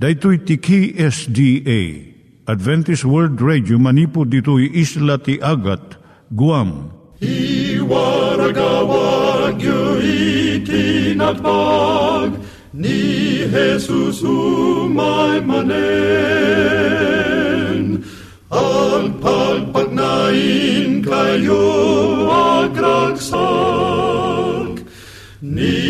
Daitui tiki SDA Adventist World Radio manipud ditui isla ti Agat Guam. I waragawag yu itinatpag ni Jesus umay manen ang pagpagnain kayo agkansak ni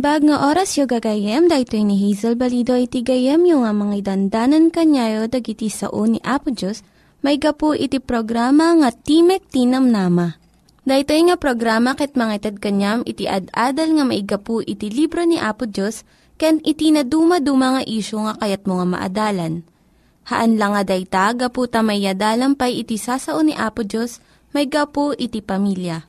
Naimbag nga oras yung gagayem, dahil ni Hazel Balido iti gayem yung nga mga dandanan kanyayo dagiti sao ni Apo Diyos, may gapu iti programa nga Timek Tinam Nama. Dahil nga programa ket mga itad kanyam iti ad-adal nga maigapu iti libro ni Apo Diyos, ken iti na dumaduma nga isyo nga kayat mo nga maadalan. Haan lang nga dayta, gapu tamay pay iti sasao ni Apo Diyos, may gapu iti pamilya.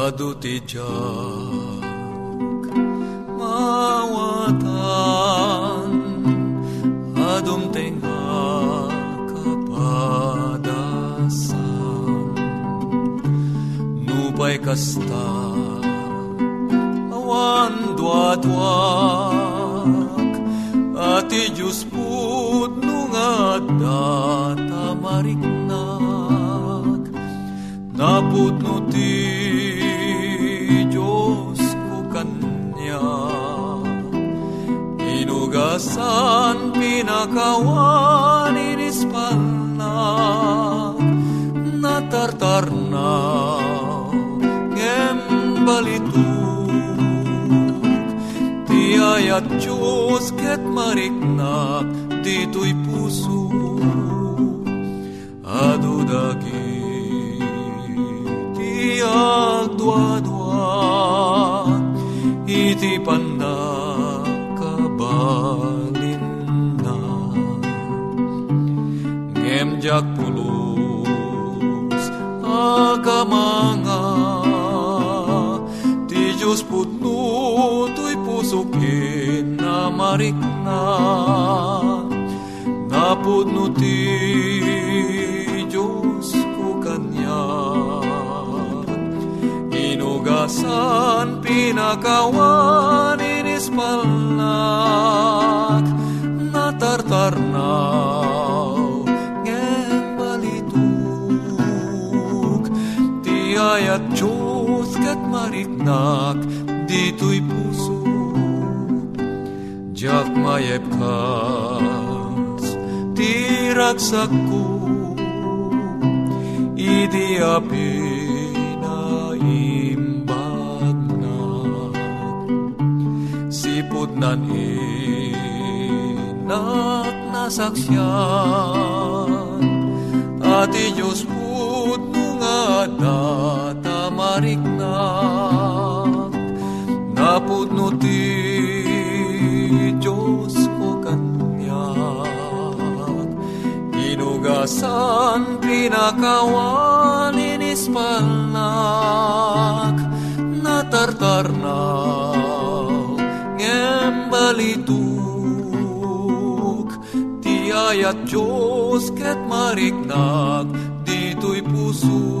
Adu ti jak mawatan adum tenga kapadasan nupay kasta awan duadwak ati Diyos put nungad data mariknak inugasan pinakawan inispalnak natartar na ngem balituk tiayat Diyos ket mariknak dito'y puso. Adudagi ti agdwa-dwa agamanga ti Diyos putno to'y pusukin na marikna. Napudno ti Diyos ko kanya. Inugasan pinakawan inispalnak natartarnaw mariknak dito'y puso jak mayep kas ti ragsak ko idi api na imbag na sipod nan inak nasaksyan ati Diyos put data mariknak napudno ti Diyos ko kanyak inugasan pinakawan inispalnak natartarnaw ngem balituk ayat Diyos ket mariknag dito'y puso.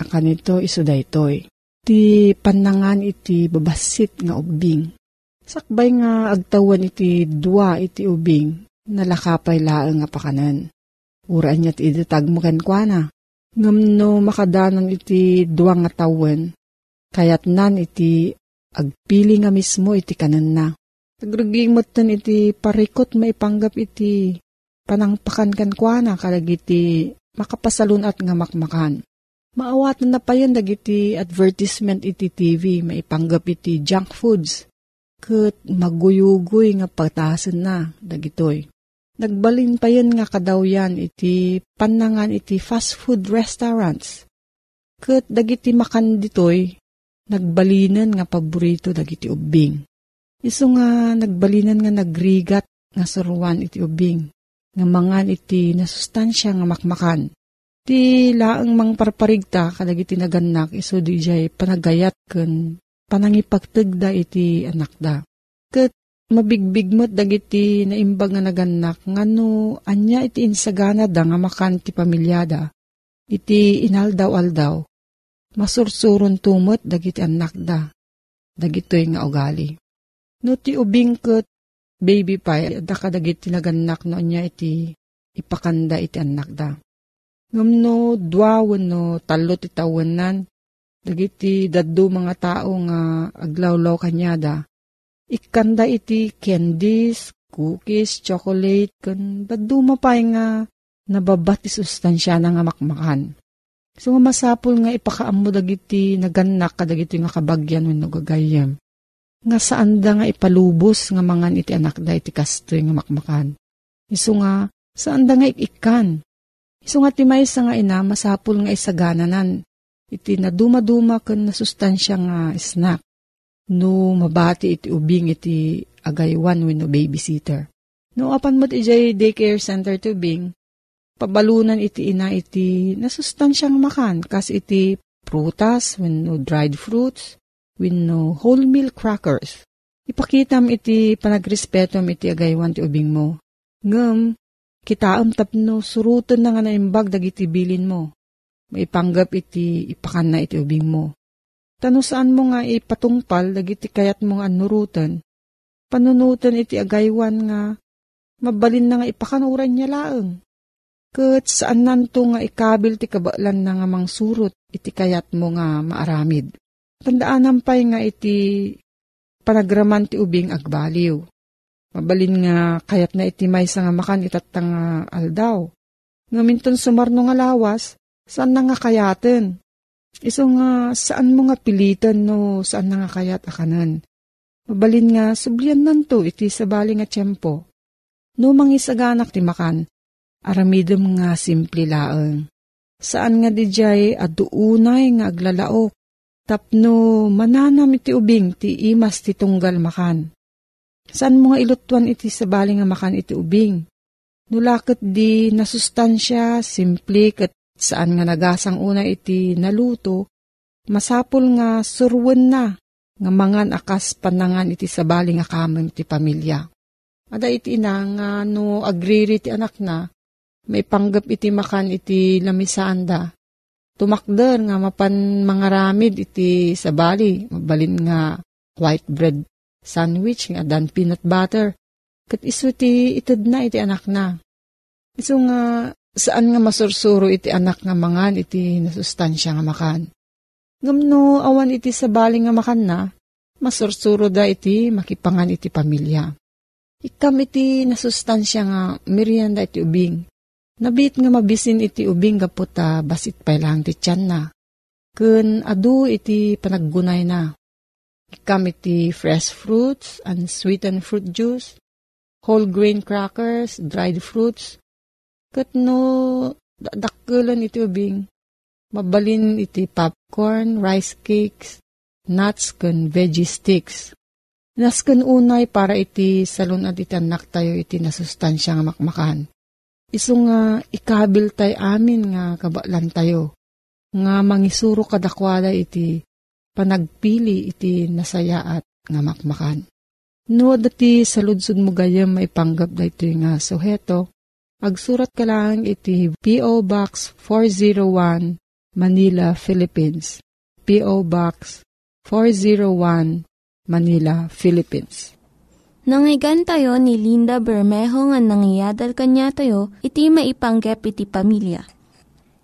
akanito iso daytoy. Ti panangan iti babasit nga ubing. Sakbay nga agtawan iti dua iti ubing, nalakapay laeng nga pakanan. Uraan niya ti idatag mo kenkwana ngam no makadanan iti duwang nga tawen, kayat nan iti agpili nga mismo iti kanan na. Tagruging motan iti parikot maipanggap iti panangpakan kan kwa na kalag iti makapasalunat nga makmakan. Maawat na napayan dagiti advertisement iti TV maipanggap iti junk foods. Kat maguyugoy nga pagtasan na dagitoy. Nagbalin pa yan nga kadaw yan iti panangan iti fast food restaurants. Kat dagiti makan ditoy, nagbalinan nga paborito dagiti ubing. Iso nga nagbalinan nga nagrigat nga saruan iti ubing. Nga mangan iti nasustansya nga makmakan. Ti laang mang parparigta kadagiti naganak iso di jay panagayat ken panangipagtagda iti anak da. Kat mabigbigmot dagiti naimbag nga naganak ngano anya iti insagana da nga makan ti pamilyada iti inaldaw-aldaw masursuron tumot dagiti anak da dagitoy nga ugali. No ti ubing ket baby pa da ka dagiti naganak no anya iti ipakanda iti anak da ngam no dua no talo ti tawenan dagiti daddo mga tao nga aglawlaw kanyada ikanda iti candies, cookies, chocolate, kan baduma pa nga nababat ti sustansya na nga makmakan. So masapol nga ipakaam dagiti naganak kadagiti nga kabagyan wenno gagayem. Nga saan da nga ipalubos nga mangan iti anak da iti kastoy nga makmakan. Iso nga saan da nga ikan. Iso nga ti maysa nga ina masapol nga isagananan iti naduma-duma ken na sustansya nga snack no mabati iti ubing iti agaywan wenno babysitter. No apan mo iti daycare center to ubing, pabalunan iti ina iti nasustansyang makan kas iti prutas wenno dried fruits wenno whole meal crackers. Ipakitam iti panagrespetom iti agaywan ti ubing mo. Ngem, kitaam tapno surutan na nga naimbag dagiti bilin mo. Maipanggap iti ipakan na iti ubing mo Tano saan mo nga ipatungpal, dagiti kayat mo nga nurutan. Panunutan iti agaywan nga, mabalin na nga ipakanuran niya laeng. Kat saan nanto nga ikabil ti kabalan na nga mangsurot, iti kayat mo nga maaramid. Tandaan pay nga iti panagraman ti ubing agbaliw. Mabalin nga kayat na iti may nga makan itatang nga aldaw. Ngaminton sumarno nga lawas, saan na nga kayaten? Iso nga, saan mo nga pilitan no, saan na nga kayat akanan. Mabalin nga, sublian nanto iti sabali nga tiyempo. No mangisaganak ti makan, aramidom nga simple laeng. Saan nga di jay aduunay nga aglalaok, tapno mananam iti ubing ti imas ti tunggal makan. Saan mo nga ilutuan iti sabali nga makan iti ubing? Nulakot di nasustansya, simple kat saan nga nagasang una iti naluto, masapul nga surwen na, nga mangan akas panangan iti sabali nga kameng ti pamilya. Ada iti ina nga no agriri ti anak na, may panggap iti makan iti lamisanda. Tumakder nga mapan mga ramid iti sabali, mabalin nga white bread sandwich nga dan peanut butter. Kat iso ti itad na iti anak na. Iso nga Saan nga masursuro iti anak nga mangan iti nasustansya nga makan. Ngamno awan iti sabali nga makan na, masursuro da iti makipangan iti pamilya. Ikam iti nasustansya nga merienda iti ubing. Nabit nga mabisin iti ubing gaputa basit pa lang ti tiyan na. Kun adu iti panaggunay na. Ikam iti fresh fruits and sweetened fruit juice, whole grain crackers, dried fruits. Kat no, dakkelan iti ubing. Mabalin iti popcorn, rice cakes, nuts, kan veggie sticks. Nasken unay para iti salon at iti anak tayo iti nasustansya nga makmakan. Isu nga ikabil tay amin nga kabaklan tayo. Nga mangisuro kadakwada iti panagpili iti nasayaat nga makmakan. No, dati sa ludsud mo gayam may panggap da ito nga suheto. Agsurat ka lang iti P.O. Box 401 Manila, Philippines. P.O. Box 401 Manila, Philippines. Nangyigan tayo ni Linda Bermejo nga nangyadal kanya tayo, iti maipanggep iti pamilya.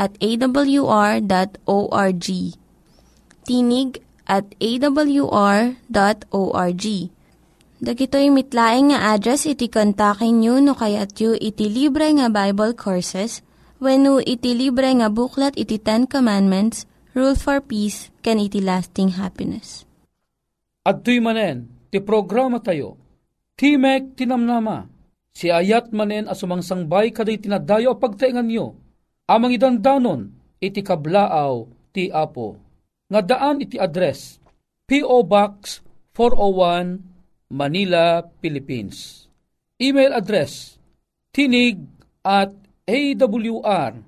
at awr.org. Tinig at awr.org. Dagitoy mitlaeng nga address iti kontakin nyo no kayat yu iti libre nga Bible Courses when iti libre nga buklat iti Ten Commandments, Rule for Peace, can iti lasting happiness. At manen, ti programa tayo, Timek tinamnama, si ayat manen asumangsangbay kaday tinadayo pagtaingan nyo, amang idandanon iti kablaaw ti apo. Nga daan iti address, P.O. Box 401 Manila, Philippines. Email address, tinig at awr.org.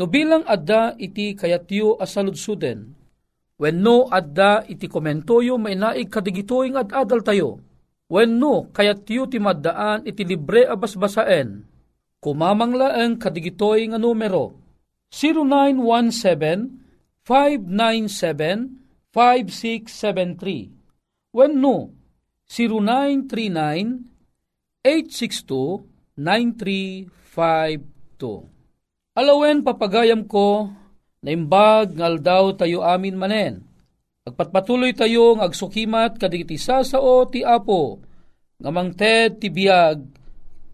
No bilang adda iti kayatyo asaludsuden, When no adda iti komentoyo may naig kadigitoy at adal tayo. When no kayat yu ti maddaan iti libre abasbasaen. Kumamanglaeng kadigitoy nga numero 0917-597-5673. When no 0939-862-9352. Alawen papagayam ko Naimbag ngal daw tayo amin manen. Agpatpatuloy tayo ng agsukimat kadigiti sao ti apo, ngamang ted ti biag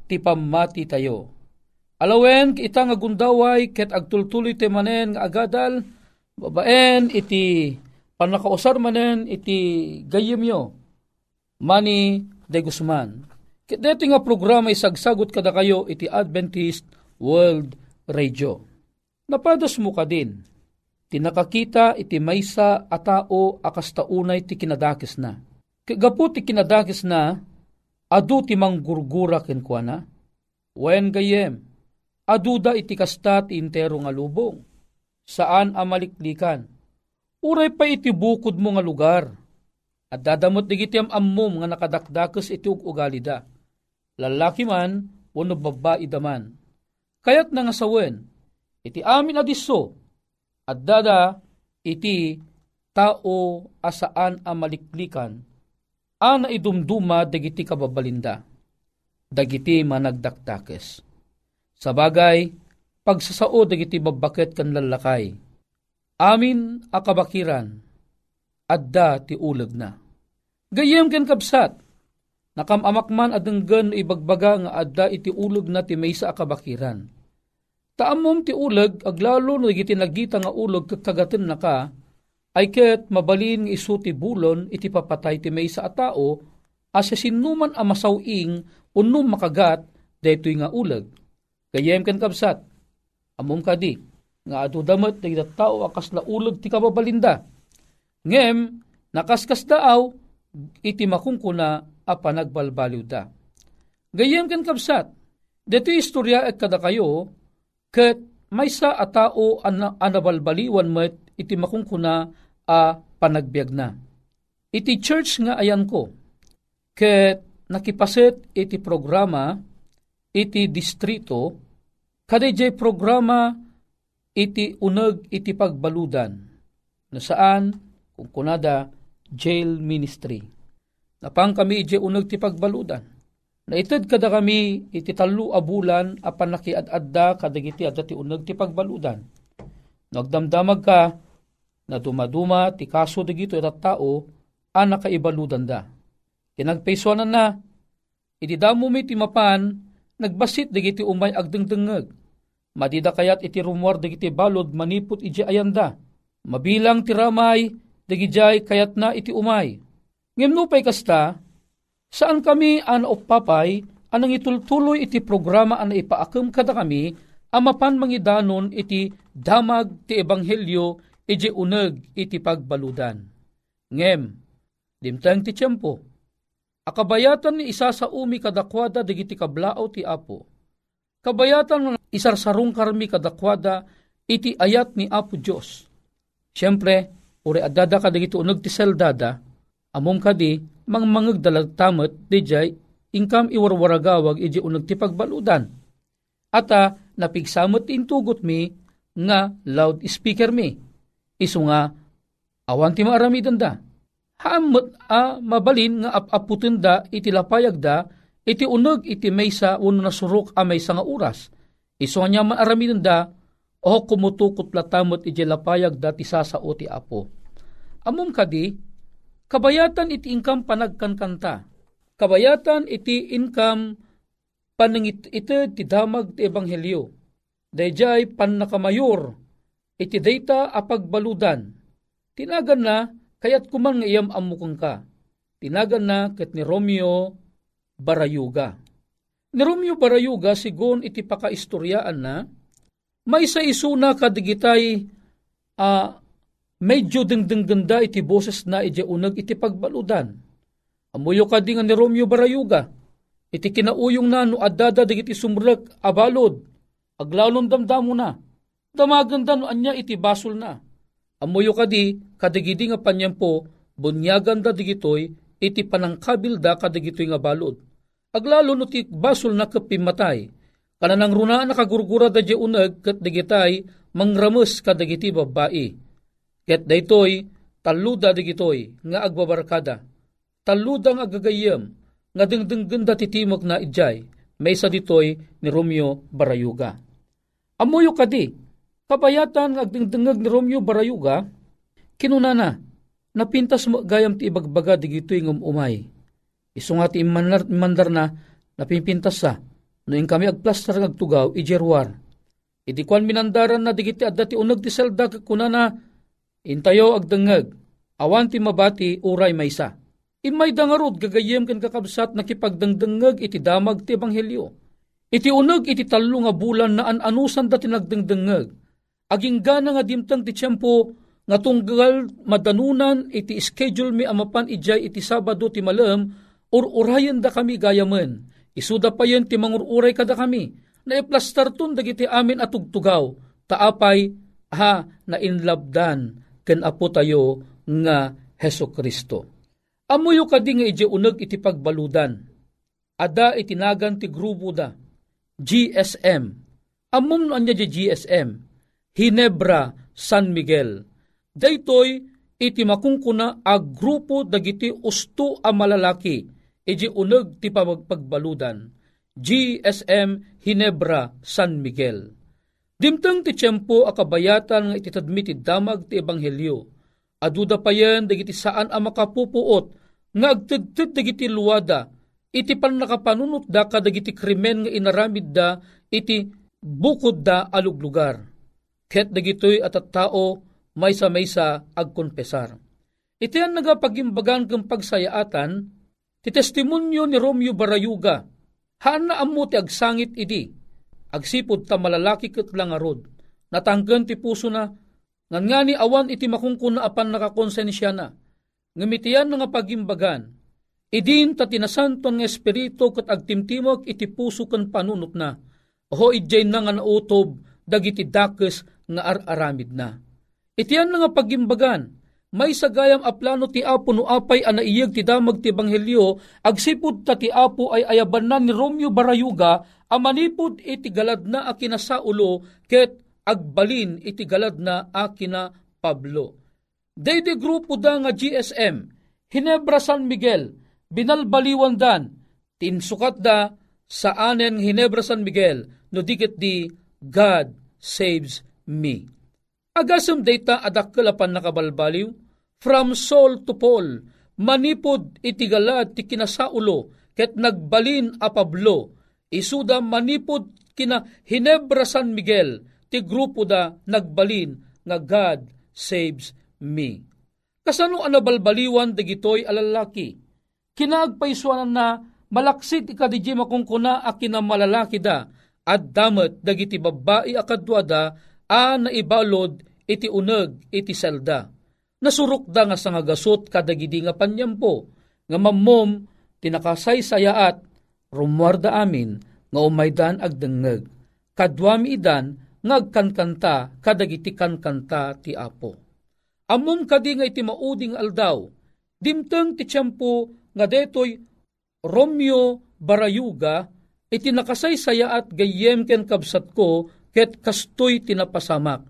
ti pamati tayo. Alawen kita nga gundaway ket agtultuloy ti manen nga agadal, babaen iti panakausar manen iti gayemyo. Mani de Guzman. Ket deti nga programa isagsagot kada kayo iti Adventist World Radio Napadas mo ka din. Tinakakita iti maysa a tao akas taunay ti kinadakis na. Kagapu ti kinadakis na, adu ti manggurgura kenkwana. Wen gayem, aduda iti kasta ti intero nga lubong. Saan amaliklikan? Uray pa iti bukod mo nga lugar. At dadamot digiti am ammom nga nakadakdakes iti ugalida. Lalaki man, wano babae daman. Kayat na nga sawen, iti amin adiso, at dada iti tao asaan a maliklikan, ana idumduma dagiti kababalinda, dagiti managdaktakes. Sa bagay, pagsasao dagiti babakit kan lalakay, amin akabakiran, adda ti ulag na. Gayem ken kapsat, nakamamakman adenggan ibagbaga nga adda iti ulag na ti maysa akabakiran Taamom ti ulag, aglalo no iti nagita nga ulag kakagatin na ka, ay ket mabalin ng isu ti bulon iti papatay ti may sa tao, asa sinuman a masawing unum makagat detoy nga ulag. Kayem ken kapsat, amom kadi, nga adu damat ti tao akas la ulag ti kababalinda. Ngem, nakaskas daaw, iti makungkuna a panagbalbaliw da. Gayem ken kapsat, deto istorya at kada kayo, Ket may sa a an anabalbaliwan met iti makungkuna a panagbiag na. Iti church nga ayan ko, ket nakipaset iti programa iti distrito, kadejay programa iti uneg iti pagbaludan, na saan, kung kunada, jail ministry. Napang kami ije unag ti pagbaludan. Naitid kada kami iti talo a bulan apan nakiad-adda kadagiti adda ti unag ti pagbaludan. Nagdamdamag ka na dumaduma ti kaso dagito itat tao a nakaibaludan da. Kinagpaisonan na, iti damo mi ti mapan, nagbasit dagiti umay agdengdengeg. Madida kayat iti rumor dagiti balod manipot iti ayanda. Mabilang ti ramay, dagijay kayat na iti umay. Ngimnupay kasta, Saan kami an papay anang itultuloy iti programa an ipaakam kada kami amapan mangidanon iti damag ti ebanghelyo iti uneg iti pagbaludan. Ngem, dimtang ti tiyempo, akabayatan ni isa sa umi kadakwada digiti kablao ti apo. Kabayatan isarsarong karmi kadakwada iti ayat ni apo Diyos. Siyempre, uri adada ka digiti uneg ti seldada, amom kadi mang mangagdalag tamat dijay ingkam iwarwaragawag iji unag ti pagbaludan. Ata napigsamot intugot mi nga loud speaker mi. Isu nga awan ti maaramidan da. Haamot a mabalin nga apaputin da iti lapayag da iti unag iti maysa uno na surok a maysa nga oras. Isu nga man aramidan da o kumutukot latamot iti lapayag da ti sasao ti apo. Amom kadi, Kabayatan iti income panagkankanta. Kabayatan iti income panangit iti ti damag ti ebanghelyo. Dayjay pan nakamayor iti data apagbaludan. Tinagan na kayat kuman nga iyam amukang ka. Tinagan na ket ni Romeo Barayuga. Ni Romeo Barayuga sigon iti pakaistoryaan na may sa isuna kadigitay uh, medyo ganda iti boses na iti unag iti pagbaludan. Amuyo ka di ni Romeo Barayuga, iti kinauyong na no adada digiti sumrek abalod, aglalong damdamo na, damaganda no anya iti basol na. Amuyo ka di, kadigidi nga panyampo, bunyagan da digitoy, iti panangkabil da kadigitoy nga balod. Aglalo no ti basol na kapimatay, kananang runa nakagurgura da unag kat digitay, mangrames kadagiti babae Ket daytoy taluda digitoy nga agbabarkada. Taluda nga agagayem nga dingdinggen ti timok na ijay maysa ditoy ni Romeo Barayuga. Amuyo kadi kabayatan nga agdingdingeg ni Romeo Barayuga kinunana napintas mo gayam ti ibagbaga digitoy ngum umay. Isu nga ti mandar, mandar na napimpintas sa no kami agplaster ng agtugaw ijerwar. Idi kwan minandaran na digiti adda ti unag ti selda kunana Intayo agdangag, awan ti mabati uray maysa. Imay dangarod gagayem kan kakabsat nakipagdangdangag iti damag ti ebanghelyo. Iti unag iti talo nga bulan na an-anusan dati nagdangdangag. Aging gana nga dimtang ti tiyempo nga tunggal madanunan iti schedule mi amapan ijay iti Sabado ti malam or urayan da kami gayaman. Isuda pa yan ti mangururay kada kami na iplastar tun dagiti amin at tugtugaw. Taapay ha na inlabdan ken apo tayo nga Heso Kristo. Amuyo kadi nga iti uneg iti pagbaludan. Ada itinagan ti grupo da. GSM. Amom no anya di GSM. Hinebra San Miguel. Daytoy iti makungkuna a grupo dagiti usto a malalaki iti uneg ti pagbaludan. GSM Hinebra San Miguel. Dimtang ti tiyempo akabayatan nga ititadmi ti damag ti ebanghelyo. Aduda pa yan dagiti saan ang makapupuot nga agtidtid dagiti luwada iti pan nakapanunot da kadagiti krimen nga inaramid da iti bukod da alug lugar. Ket dagitoy at at tao maysa-maysa agkonpesar. Iti ang nagapagimbagan kang pagsayaatan, ti testimonyo ni Romeo Barayuga, haan na amo ti agsangit idi, agsipod ta malalaki ket langarod. Natangken ti puso na, ngan nga ni awan iti makungkun na apan nakakonsensya na. Ngamitian nga pagimbagan, idin ta tinasanton nga espiritu ket agtimtimog iti puso ken panunot na. Oho idjay na nga nautob dagiti dakes nga ar-aramid na. Itian nga pagimbagan, may sagayam a plano ti Apo no apay ana iyag ti damag ti Ebanghelyo, agsipud ta ti Apo ay ayaban na ni Romeo Barayuga, amanipod iti galad na akina sa ulo, ket agbalin iti galad na akina Pablo. Dayde grupo da nga GSM, Hinebra San Miguel, binalbaliwan dan, tinsukat da sa anen Hinebra San Miguel, no dikit di God saves me. Agasam data adakkel apan nakabalbaliw, from soul to Paul, manipod itigalad ti kinasaulo, ket nagbalin a Pablo, isuda manipod kina Hinebra San Miguel, ti grupo da nagbalin nga God saves me. Kasano anabalbaliwan dagitoy alalaki? Kinaagpaisuanan na malaksit ikadiji makungkuna a kinamalalaki da at damat dagiti babae akadwa da a naibalod iti uneg iti selda. Nasurok da nga sangagasot kadagidi nga panyampo nga mammom tinakasaysayaat rumwarda amin nga umaydan agdengeg. Kadwami idan ngagkankanta kadagiti kankanta ti Apo Amom kadi nga iti mauding aldaw, dimteng ti tiyempo nga detoy Romeo Barayuga, iti nakasaysaya at gayem ken kabsat ko, ket kastoy tinapasamak.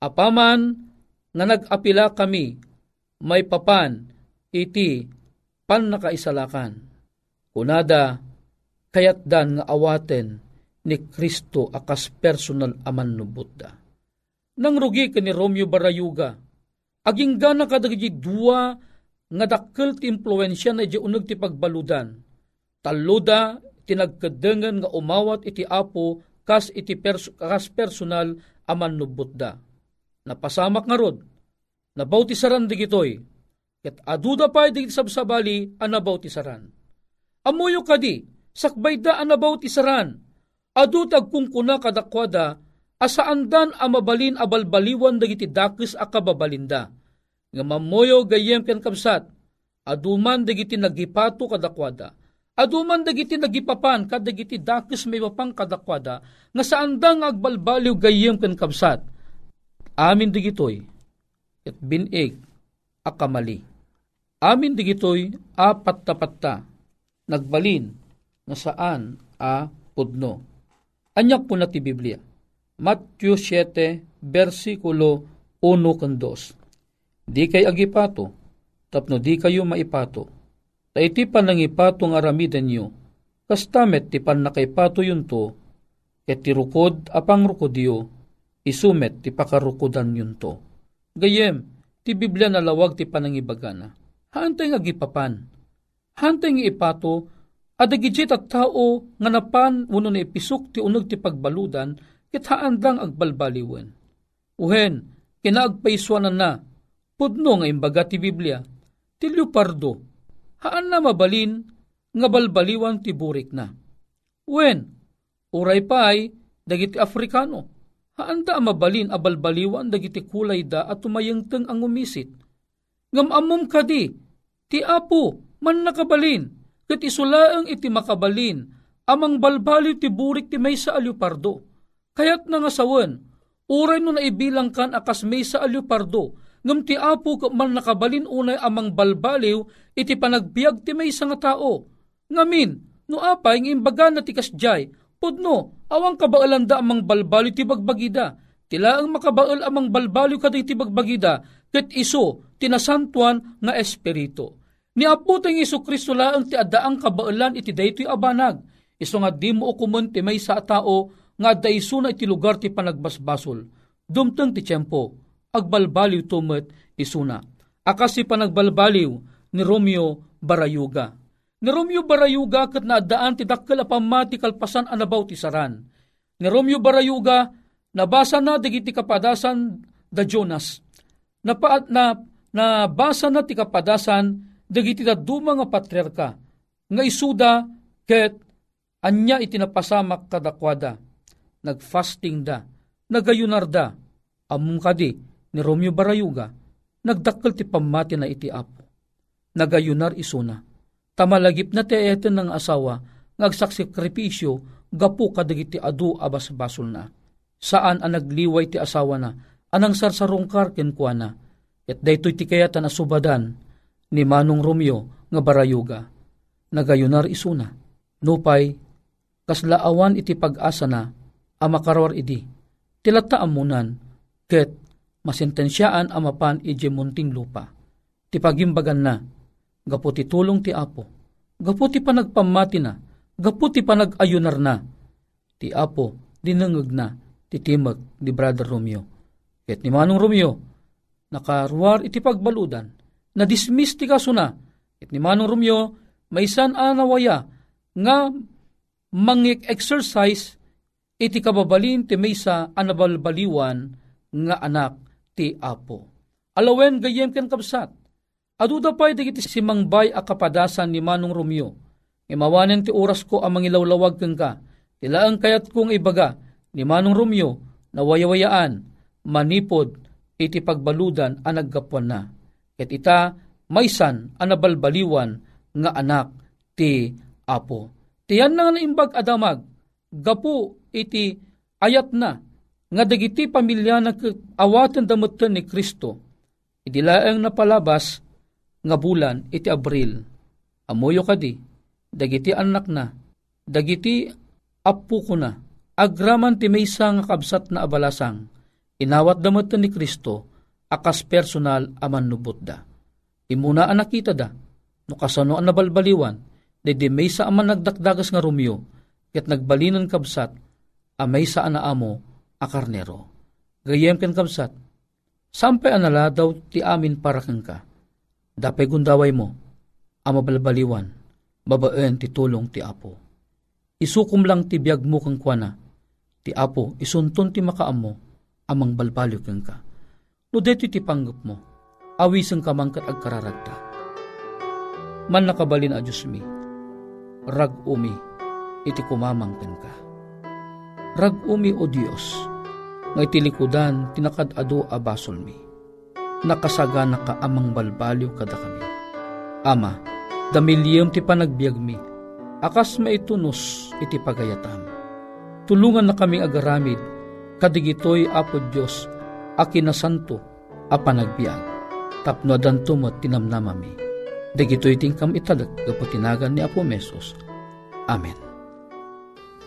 Apaman nga nag-apila kami, may papan, iti pan nakaisalakan. Kunada, kayat dan nga awaten ni Kristo akas personal aman no Buddha. Nang rugi ka ni Romeo Barayuga, Aging gana kadagiti dua nga dakkel ti impluensya na iti uneg ti pagbaludan. Taluda tinagkadengan nga umawat iti apo kas iti pers kas personal aman nubutda. Napasamak nga rod, nabaw ti saran digitoy, ket aduda pa digit sabsabali anabaw ti saran. Amuyo kadi, sakbay da anabaw ti saran, adutag kung kuna kadakwada asaandan a mabalin a balbaliwan dagiti dakes a kababalinda. Nga mamoyo gayem ken kapsat, aduman dagiti nagipato kadakwada, aduman dagiti nagipapan kadagiti dakes may mapang kadakwada, nga saandang agbalbaliw gayem ken kapsat. Amin digitoy, at binig akamali. Amin digitoy apat tapatta, nagbalin na saan a pudno. Anyak po na ti Biblia Matthew 7, versikulo 1 kan 2. Di kay agipato, tapno di kayo maipato. Ta iti panangipato nga ramiden nyo, kastamet ti pan nakaipato yun to, ket ti rukod apang rukodyo, isumet ti pakarukodan yun to. Gayem, ti Biblia na lawag ti panangibagana. Hantay nga gipapan. Hantay nga ipato, adagijit at tao nga napan uno na ipisok ti unog ti pagbaludan, kitaandang agbalbaliwen. Uhen, kinaagpaiswanan na, pudno nga imbaga ti Biblia, ti Leopardo, haan na mabalin, nga balbaliwan ti na. Uwen, uray pa ay, dagiti Afrikano, haan da mabalin a balbaliwan dagiti kulay da at tumayengteng ang umisit. Ngamamom kadi, ti apo, man nakabalin, kat isulaang iti makabalin, amang balbaliw ti burik ti may sa alupardo Kayat na nga sawan, uray no naibilang kan akas may sa alupardo, ngam ti apo man nakabalin unay amang balbaliw, iti panagbiag ti may nga tao. Ngamin, no apay ng imbaga na ti kasjay, pudno, awang kabaalan da amang balbaliw ti bagbagida, tila ang makabaal amang balbaliw kaday ti bagbagida, ket iso, tinasantuan nga espiritu. Ni apo tayong iso Kristo laang ti adaang kabaalan iti daytoy abanag, iso nga di mo ukumun ti may sa tao, nga daiso na iti lugar ti panagbasbasol. Dumteng ti tiyempo, agbalbaliw tumet isuna. Akas si panagbalbaliw ni Romeo Barayuga. Ni Romeo Barayuga kat naadaan ti dakkel pamati kalpasan anabaw ti saran. Ni Romeo Barayuga nabasa na digiti kapadasan da Jonas. Napaat na nabasa na ti kapadasan digiti da duma nga patriarka nga isuda ket anya itinapasamak kadakwada nagfasting da, nagayunar da, among kadi ni Romeo Barayuga, nagdakkel ti pamati na iti apo. Nagayunar isuna, tamalagip na ti eten ng asawa, ngagsaksikripisyo, gapu kadagiti adu abas basol na. Saan ang nagliway ti asawa na, anang sarsarongkar kenkwana, at daytoy ti kayatan asubadan, ni Manong Romeo nga Barayuga. Nagayunar isuna, nupay, kaslaawan iti pag-asa na, amakarawar idi. Tilata ket masentensyaan amapan ije munting lupa. Tipagimbagan na, gapu ti tulong ti Apo, gapu ti panagpamati na, gapu ti panagayunar na, ti Apo, dinangag na, ti timag ni Brother Romeo. Ket ni Manong Romeo, nakaruar iti pagbaludan, na dismiss ti kaso na, ket ni Manong Romeo, may san anawaya, nga mangik exercise iti kababalin ti maysa anabalbaliwan nga anak ti Apo. Alawen gayem ken kapsat. Aduda pa'y digiti si Mangbay a kapadasan ni Manong Romeo. Imawanen ti oras ko ang mangilawlawag keng ka. Tilaang kayat kong ibaga ni Manong Romeo na wayawayaan, manipod, iti pagbaludan ang naggapuan na. Ket ita, maysan anabalbaliwan nga anak ti Apo. Tiyan na nga naimbag adamag, gapu iti ayat na, nga dagiti pamilya na awatan damutan ni Kristo, iti laeng napalabas nga bulan iti Abril. Amoyo kadi, dagiti anak na, dagiti apu ko na, agraman ti maysa nga kabsat na abalasang, inawat damutan ni Kristo, akas personal aman nubot da. Imuna ang nakita da, no kasano ang nabalbaliwan, Dede may sa aman nagdakdagas nga Romeo, ket nagbalinan kabsat, amay sa anaamo a karnero. Gayem ken kabsat, sampay anala daw ti amin para kang ka. Dapay gundaway mo, amabalbaliwan, babaen ti tulong ti apo. Isukum lang ti biyag mo kang kwana, ti apo isunton ti makaamo, amang balbalyo kang ka. No deti ti panggap mo, awisang kamang kat agkararagta. Man nakabalin a Diyos mi, rag umi iti kumamangken ka. Rag umi o Diyos, nga itilikudan tinakadado a basol mi. Nakasagana ka amang balbalyo kada kami. Ama, damilyem ti panagbiag mi, akas maitunos iti pagayatam. Tulungan na kami agaramid, kadigitoy apo Diyos, akinasanto a panagbiag. Tapno adanto mo tinamnamami Dagitoy tingkam italag gapotinagan ni Apo Mesos. Amen.